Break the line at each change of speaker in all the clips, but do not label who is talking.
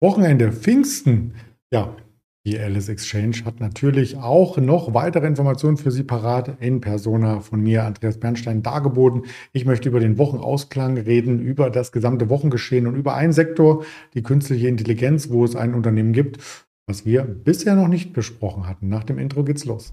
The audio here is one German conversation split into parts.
Wochenende Pfingsten. Ja, die Alice Exchange hat natürlich auch noch weitere Informationen für Sie parat in Persona von mir, Andreas Bernstein, dargeboten. Ich möchte über den Wochenausklang reden, über das gesamte Wochengeschehen und über einen Sektor, die künstliche Intelligenz, wo es ein Unternehmen gibt, was wir bisher noch nicht besprochen hatten. Nach dem Intro geht's los.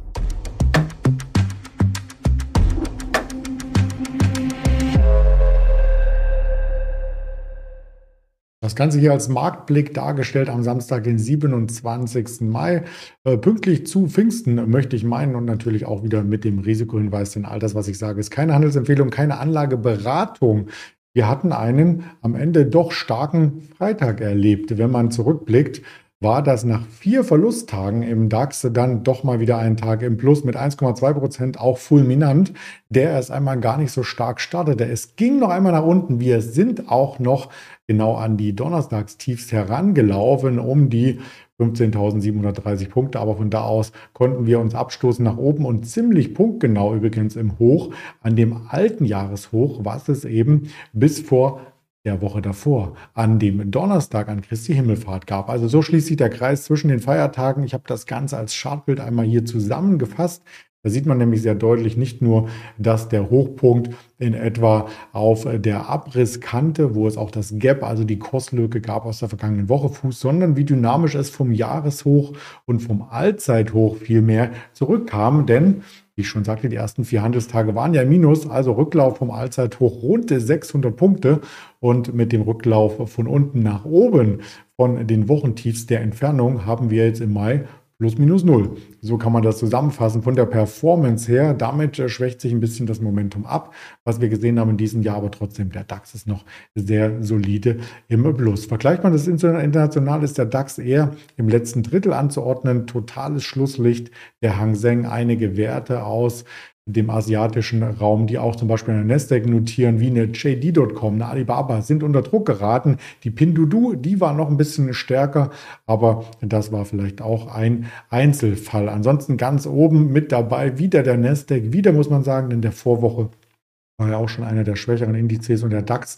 Das Ganze hier als Marktblick dargestellt am Samstag, den 27. Mai. Äh, pünktlich zu Pfingsten möchte ich meinen und natürlich auch wieder mit dem Risikohinweis, denn all das, was ich sage, ist keine Handelsempfehlung, keine Anlageberatung. Wir hatten einen am Ende doch starken Freitag erlebt, wenn man zurückblickt war das nach vier Verlusttagen im DAX dann doch mal wieder ein Tag im Plus mit 1,2 Prozent, auch fulminant, der erst einmal gar nicht so stark startete. Es ging noch einmal nach unten. Wir sind auch noch genau an die Donnerstagstiefs herangelaufen, um die 15.730 Punkte, aber von da aus konnten wir uns abstoßen nach oben und ziemlich punktgenau übrigens im Hoch an dem alten Jahreshoch, was es eben bis vor der Woche davor, an dem Donnerstag an Christi Himmelfahrt gab. Also so schließt sich der Kreis zwischen den Feiertagen. Ich habe das Ganze als Chartbild einmal hier zusammengefasst. Da sieht man nämlich sehr deutlich nicht nur, dass der Hochpunkt in etwa auf der Abrisskante, wo es auch das Gap, also die Kostlücke gab aus der vergangenen Woche fußt, sondern wie dynamisch es vom Jahreshoch und vom Allzeithoch vielmehr zurückkam. Denn wie ich schon sagte, die ersten vier Handelstage waren ja Minus, also Rücklauf vom Allzeithoch rund 600 Punkte und mit dem Rücklauf von unten nach oben von den Wochentiefs der Entfernung haben wir jetzt im Mai plus minus null. So kann man das zusammenfassen. Von der Performance her, damit äh, schwächt sich ein bisschen das Momentum ab, was wir gesehen haben in diesem Jahr, aber trotzdem, der DAX ist noch sehr solide im Plus. Vergleicht man das international, ist der DAX eher im letzten Drittel anzuordnen. Totales Schlusslicht. Der Hang Seng einige Werte aus dem asiatischen Raum, die auch zum Beispiel eine Nasdaq notieren, wie eine JD.com, eine Alibaba, sind unter Druck geraten. Die Pinduoduo, die war noch ein bisschen stärker, aber das war vielleicht auch ein Einzelfall. Ansonsten ganz oben mit dabei wieder der Nasdaq, wieder muss man sagen, in der Vorwoche war ja auch schon einer der schwächeren Indizes und der DAX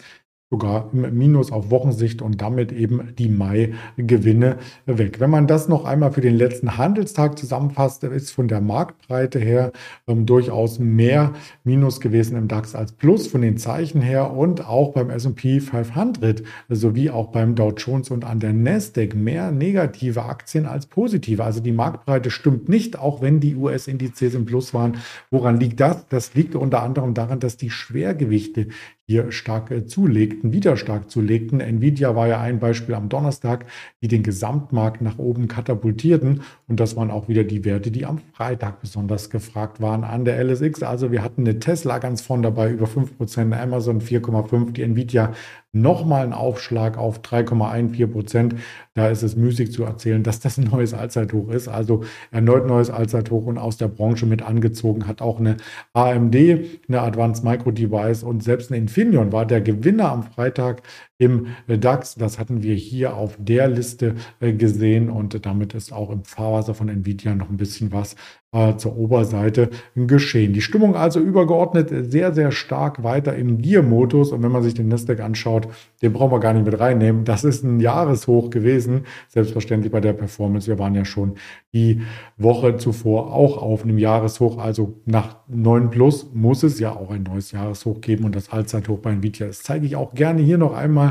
sogar im Minus auf Wochensicht und damit eben die Mai-Gewinne weg. Wenn man das noch einmal für den letzten Handelstag zusammenfasst, ist von der Marktbreite her ähm, durchaus mehr Minus gewesen im DAX als Plus von den Zeichen her und auch beim S&P 500 sowie auch beim Dow Jones und an der Nasdaq mehr negative Aktien als positive. Also die Marktbreite stimmt nicht, auch wenn die US-Indizes im Plus waren. Woran liegt das? Das liegt unter anderem daran, dass die Schwergewichte hier stark äh, zulegten, wieder stark zulegten. Nvidia war ja ein Beispiel am Donnerstag, die den Gesamtmarkt nach oben katapultierten. Und das waren auch wieder die Werte, die am Freitag besonders gefragt waren an der LSX. Also wir hatten eine Tesla ganz vorn dabei, über 5%, Amazon 4,5%, die Nvidia nochmal ein Aufschlag auf 3,14 Prozent. Da ist es müßig zu erzählen, dass das ein neues Allzeithoch ist. Also erneut neues Allzeithoch und aus der Branche mit angezogen hat auch eine AMD, eine Advanced Micro Device und selbst ein Infineon war der Gewinner am Freitag im DAX. Das hatten wir hier auf der Liste äh, gesehen und damit ist auch im Fahrwasser von Nvidia noch ein bisschen was äh, zur Oberseite geschehen. Die Stimmung also übergeordnet sehr, sehr stark weiter im Gear-Modus und wenn man sich den Nasdaq anschaut, den brauchen wir gar nicht mit reinnehmen. Das ist ein Jahreshoch gewesen, selbstverständlich bei der Performance. Wir waren ja schon die Woche zuvor auch auf einem Jahreshoch, also nach 9 Plus muss es ja auch ein neues Jahreshoch geben und das Allzeithoch bei Nvidia. Das zeige ich auch gerne hier noch einmal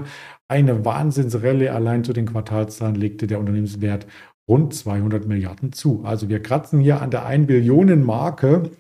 eine Wahnsinnsrallye allein zu den Quartalszahlen legte der Unternehmenswert rund 200 Milliarden zu. Also wir kratzen hier an der 1 Billionen Marke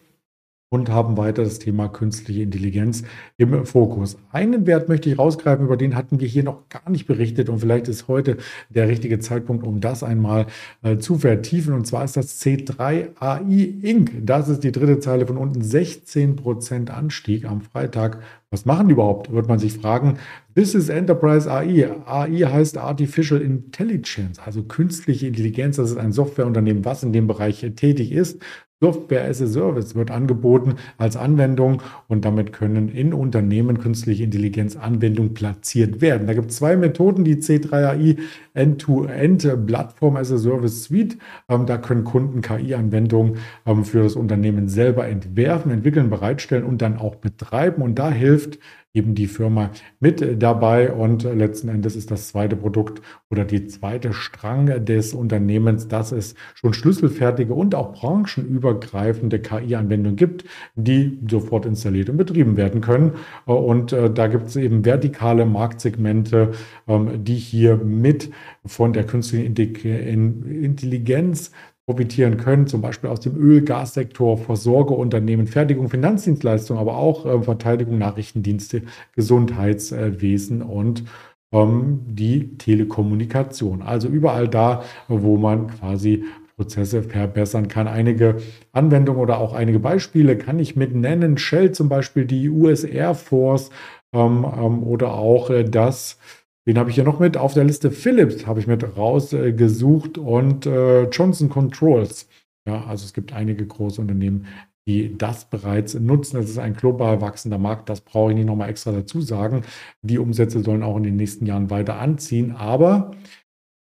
und haben weiter das Thema künstliche Intelligenz im Fokus. Einen Wert möchte ich rausgreifen, über den hatten wir hier noch gar nicht berichtet und vielleicht ist heute der richtige Zeitpunkt, um das einmal äh, zu vertiefen. Und zwar ist das C3 AI Inc. Das ist die dritte Zeile von unten, 16% Anstieg am Freitag. Was machen die überhaupt, wird man sich fragen. This is Enterprise AI. AI heißt Artificial Intelligence, also künstliche Intelligenz. Das ist ein Softwareunternehmen, was in dem Bereich tätig ist. Software as a Service wird angeboten als Anwendung und damit können in Unternehmen künstliche Intelligenz Anwendungen platziert werden. Da gibt es zwei Methoden, die C3AI End-to-End Plattform as a Service Suite. Ähm, da können Kunden KI-Anwendungen ähm, für das Unternehmen selber entwerfen, entwickeln, bereitstellen und dann auch betreiben. Und da hilft eben die Firma mit dabei und letzten Endes ist das zweite Produkt oder die zweite Strang des Unternehmens, dass es schon schlüsselfertige und auch branchenübergreifende KI-Anwendungen gibt, die sofort installiert und betrieben werden können. Und äh, da gibt es eben vertikale Marktsegmente, ähm, die hier mit von der künstlichen Intelligenz profitieren können, zum Beispiel aus dem Öl-, Gassektor, Versorgeunternehmen, Fertigung, Finanzdienstleistungen, aber auch äh, Verteidigung, Nachrichtendienste, Gesundheitswesen und ähm, die Telekommunikation. Also überall da, wo man quasi Prozesse verbessern kann. Einige Anwendungen oder auch einige Beispiele kann ich mit nennen. Shell zum Beispiel, die US Air Force ähm, ähm, oder auch äh, das Wen habe ich hier noch mit? Auf der Liste Philips habe ich mit rausgesucht und äh, Johnson Controls. Ja, also es gibt einige große Unternehmen, die das bereits nutzen. Das ist ein global wachsender Markt, das brauche ich nicht nochmal extra dazu sagen. Die Umsätze sollen auch in den nächsten Jahren weiter anziehen, aber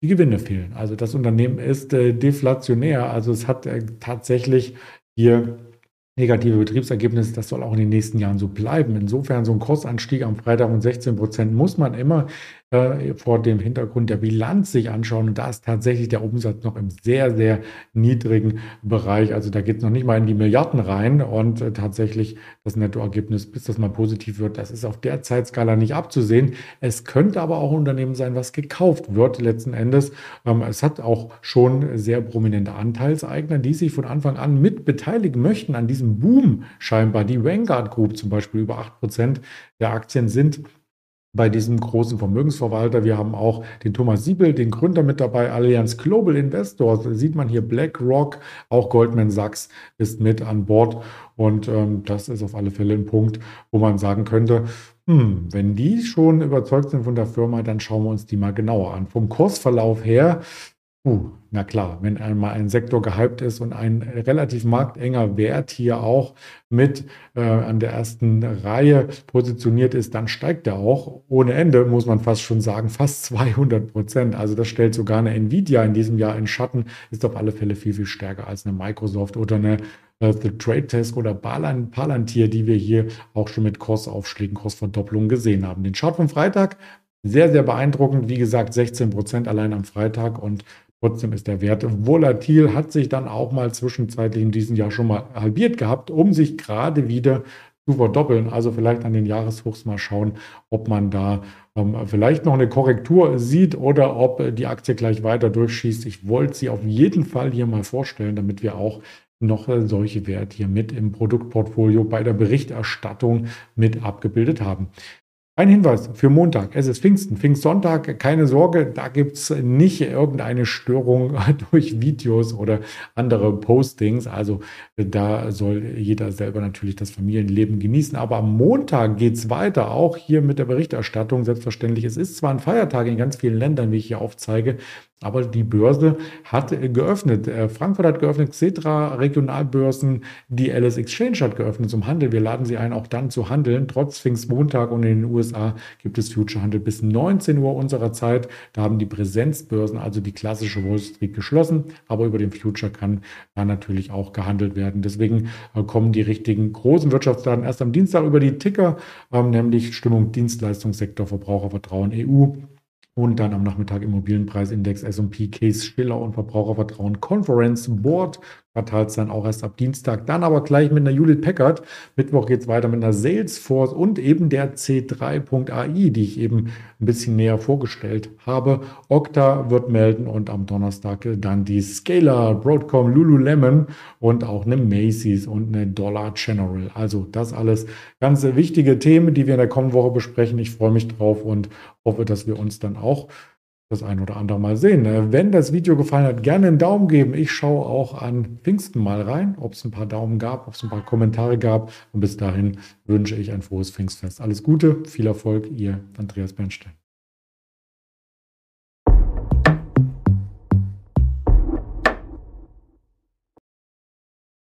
die Gewinne fehlen. Also das Unternehmen ist äh, deflationär, also es hat äh, tatsächlich hier negative Betriebsergebnisse, das soll auch in den nächsten Jahren so bleiben. Insofern so ein Kursanstieg am Freitag um 16 Prozent muss man immer äh, vor dem Hintergrund der Bilanz sich anschauen. Und da ist tatsächlich der Umsatz noch im sehr, sehr niedrigen Bereich. Also da geht es noch nicht mal in die Milliarden rein. Und äh, tatsächlich das Nettoergebnis, bis das mal positiv wird, das ist auf der Zeitskala nicht abzusehen. Es könnte aber auch ein Unternehmen sein, was gekauft wird letzten Endes. Ähm, es hat auch schon sehr prominente Anteilseigner, die sich von Anfang an mit beteiligen möchten an diesem Boom scheinbar. Die Vanguard Group zum Beispiel über 8% der Aktien sind bei diesem großen Vermögensverwalter. Wir haben auch den Thomas Siebel, den Gründer mit dabei, Allianz Global Investors. Da sieht man hier BlackRock, auch Goldman Sachs ist mit an Bord. Und ähm, das ist auf alle Fälle ein Punkt, wo man sagen könnte, hm, wenn die schon überzeugt sind von der Firma, dann schauen wir uns die mal genauer an. Vom Kursverlauf her Uh, na klar, wenn einmal ein Sektor gehypt ist und ein relativ marktenger Wert hier auch mit äh, an der ersten Reihe positioniert ist, dann steigt er auch ohne Ende, muss man fast schon sagen, fast 200 Prozent. Also das stellt sogar eine Nvidia in diesem Jahr in Schatten, ist auf alle Fälle viel, viel stärker als eine Microsoft oder eine äh, The Trade Test oder Palantir, die wir hier auch schon mit Kursaufschlägen, Kursverdopplungen gesehen haben. Den Chart vom Freitag sehr, sehr beeindruckend. Wie gesagt, 16 Prozent allein am Freitag und Trotzdem ist der Wert volatil, hat sich dann auch mal zwischenzeitlich in diesem Jahr schon mal halbiert gehabt, um sich gerade wieder zu verdoppeln. Also vielleicht an den Jahreshochs mal schauen, ob man da ähm, vielleicht noch eine Korrektur sieht oder ob die Aktie gleich weiter durchschießt. Ich wollte sie auf jeden Fall hier mal vorstellen, damit wir auch noch solche Werte hier mit im Produktportfolio bei der Berichterstattung mit abgebildet haben. Ein Hinweis für Montag. Es ist Pfingsten, Pfingstsonntag. Keine Sorge, da gibt es nicht irgendeine Störung durch Videos oder andere Postings. Also da soll jeder selber natürlich das Familienleben genießen. Aber am Montag geht es weiter, auch hier mit der Berichterstattung. Selbstverständlich, es ist zwar ein Feiertag in ganz vielen Ländern, wie ich hier aufzeige, aber die Börse hat geöffnet. Äh, Frankfurt hat geöffnet, Xetra Regionalbörsen, die LS Exchange hat geöffnet zum Handel. Wir laden Sie ein, auch dann zu handeln. Trotz Pfingstmontag und in den USA gibt es Future-Handel bis 19 Uhr unserer Zeit. Da haben die Präsenzbörsen, also die klassische Wall Street, geschlossen. Aber über den Future kann da natürlich auch gehandelt werden. Deswegen äh, kommen die richtigen großen Wirtschaftsdaten erst am Dienstag über die Ticker, ähm, nämlich Stimmung Dienstleistungssektor, Verbrauchervertrauen EU und dann am Nachmittag Immobilienpreisindex S&P Case Stiller und Verbrauchervertrauen Conference Board Quartalszahlen auch erst ab Dienstag. Dann aber gleich mit einer Judith Packard. Mittwoch geht es weiter mit einer Salesforce und eben der C3.ai, die ich eben ein bisschen näher vorgestellt habe. Okta wird melden und am Donnerstag dann die Scalar, Broadcom, Lululemon und auch eine Macy's und eine Dollar General. Also das alles ganz wichtige Themen, die wir in der kommenden Woche besprechen. Ich freue mich drauf und hoffe, dass wir uns dann auch das ein oder andere Mal sehen. Ne? Wenn das Video gefallen hat, gerne einen Daumen geben. Ich schaue auch an Pfingsten mal rein, ob es ein paar Daumen gab, ob es ein paar Kommentare gab. Und bis dahin wünsche ich ein frohes Pfingstfest. Alles Gute, viel Erfolg, ihr Andreas Bernstein.